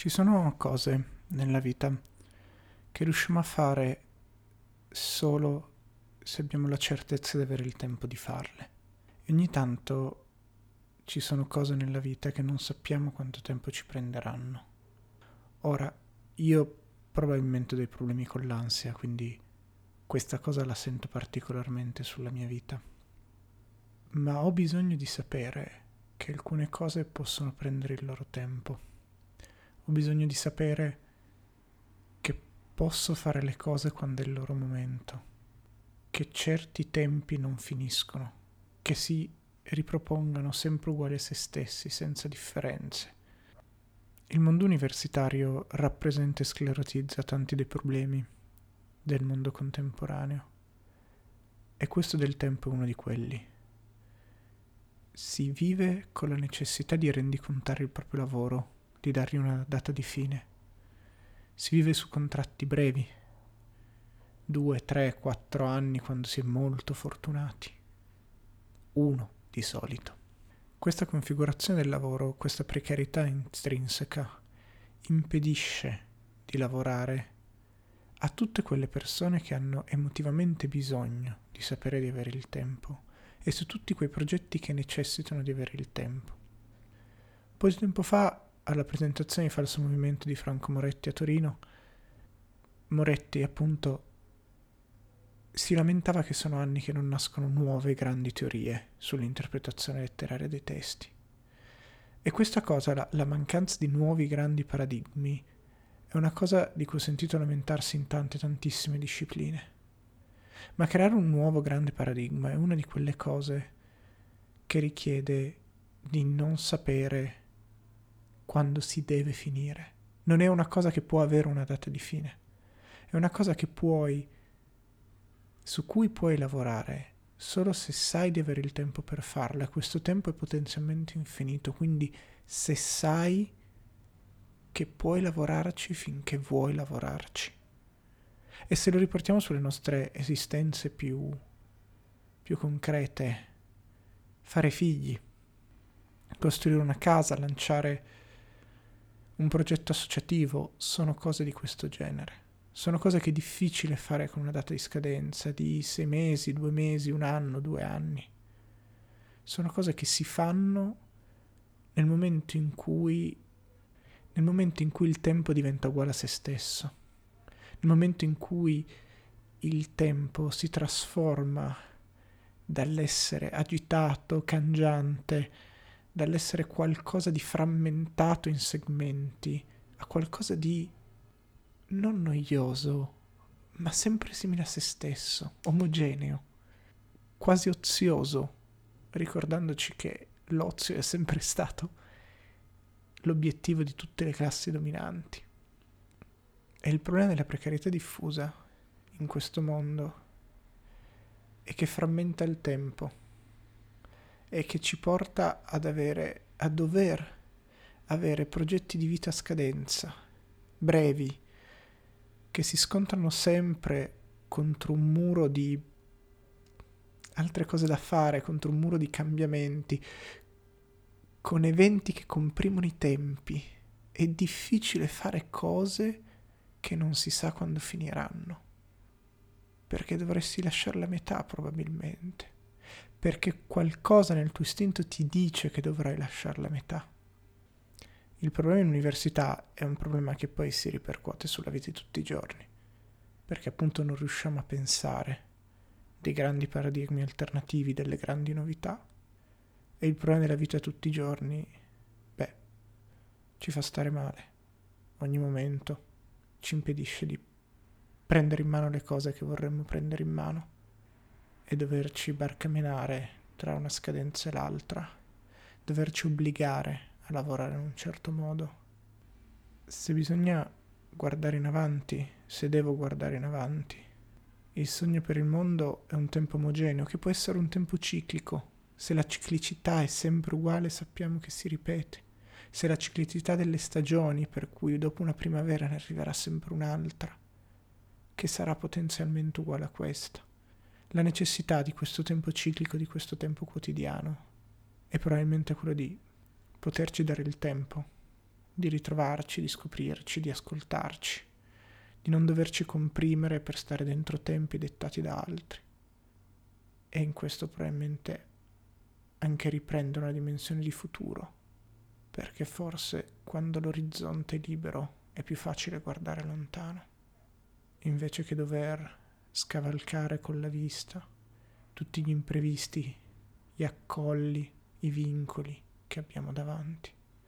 Ci sono cose nella vita che riusciamo a fare solo se abbiamo la certezza di avere il tempo di farle. E ogni tanto ci sono cose nella vita che non sappiamo quanto tempo ci prenderanno. Ora, io probabilmente ho dei problemi con l'ansia, quindi questa cosa la sento particolarmente sulla mia vita. Ma ho bisogno di sapere che alcune cose possono prendere il loro tempo ho bisogno di sapere che posso fare le cose quando è il loro momento, che certi tempi non finiscono, che si ripropongano sempre uguali a se stessi, senza differenze. Il mondo universitario rappresenta e sclerotizza tanti dei problemi del mondo contemporaneo e questo del tempo è uno di quelli. Si vive con la necessità di rendicontare il proprio lavoro di dargli una data di fine. Si vive su contratti brevi, due, tre, quattro anni quando si è molto fortunati, uno di solito. Questa configurazione del lavoro, questa precarietà intrinseca, impedisce di lavorare a tutte quelle persone che hanno emotivamente bisogno di sapere di avere il tempo e su tutti quei progetti che necessitano di avere il tempo. Un po' di tempo fa alla presentazione di Falso Movimento di Franco Moretti a Torino, Moretti appunto si lamentava che sono anni che non nascono nuove grandi teorie sull'interpretazione letteraria dei testi. E questa cosa, la, la mancanza di nuovi grandi paradigmi, è una cosa di cui ho sentito lamentarsi in tante, tantissime discipline. Ma creare un nuovo grande paradigma è una di quelle cose che richiede di non sapere quando si deve finire. Non è una cosa che può avere una data di fine. È una cosa che puoi, su cui puoi lavorare solo se sai di avere il tempo per farla. Questo tempo è potenzialmente infinito, quindi se sai che puoi lavorarci finché vuoi lavorarci. E se lo riportiamo sulle nostre esistenze più, più concrete, fare figli, costruire una casa, lanciare un progetto associativo, sono cose di questo genere. Sono cose che è difficile fare con una data di scadenza di sei mesi, due mesi, un anno, due anni. Sono cose che si fanno nel momento in cui nel momento in cui il tempo diventa uguale a se stesso, nel momento in cui il tempo si trasforma dall'essere agitato, cangiante, dall'essere qualcosa di frammentato in segmenti a qualcosa di non noioso, ma sempre simile a se stesso, omogeneo, quasi ozioso, ricordandoci che l'ozio è sempre stato l'obiettivo di tutte le classi dominanti. E il problema della precarietà diffusa in questo mondo è che frammenta il tempo e che ci porta ad avere, a dover avere progetti di vita a scadenza, brevi, che si scontrano sempre contro un muro di altre cose da fare, contro un muro di cambiamenti, con eventi che comprimono i tempi. È difficile fare cose che non si sa quando finiranno, perché dovresti lasciare la metà probabilmente perché qualcosa nel tuo istinto ti dice che dovrai lasciare la metà. Il problema in università è un problema che poi si ripercuote sulla vita di tutti i giorni, perché appunto non riusciamo a pensare dei grandi paradigmi alternativi, delle grandi novità. E il problema della vita tutti i giorni, beh, ci fa stare male. Ogni momento ci impedisce di prendere in mano le cose che vorremmo prendere in mano e doverci barcamenare tra una scadenza e l'altra, doverci obbligare a lavorare in un certo modo. Se bisogna guardare in avanti, se devo guardare in avanti, il sogno per il mondo è un tempo omogeneo, che può essere un tempo ciclico. Se la ciclicità è sempre uguale sappiamo che si ripete. Se la ciclicità delle stagioni, per cui dopo una primavera ne arriverà sempre un'altra, che sarà potenzialmente uguale a questa la necessità di questo tempo ciclico, di questo tempo quotidiano, è probabilmente quello di poterci dare il tempo di ritrovarci, di scoprirci, di ascoltarci, di non doverci comprimere per stare dentro tempi dettati da altri. E in questo probabilmente anche riprendere una dimensione di futuro, perché forse quando l'orizzonte è libero è più facile guardare lontano, invece che dover scavalcare con la vista tutti gli imprevisti, gli accolli, i vincoli che abbiamo davanti.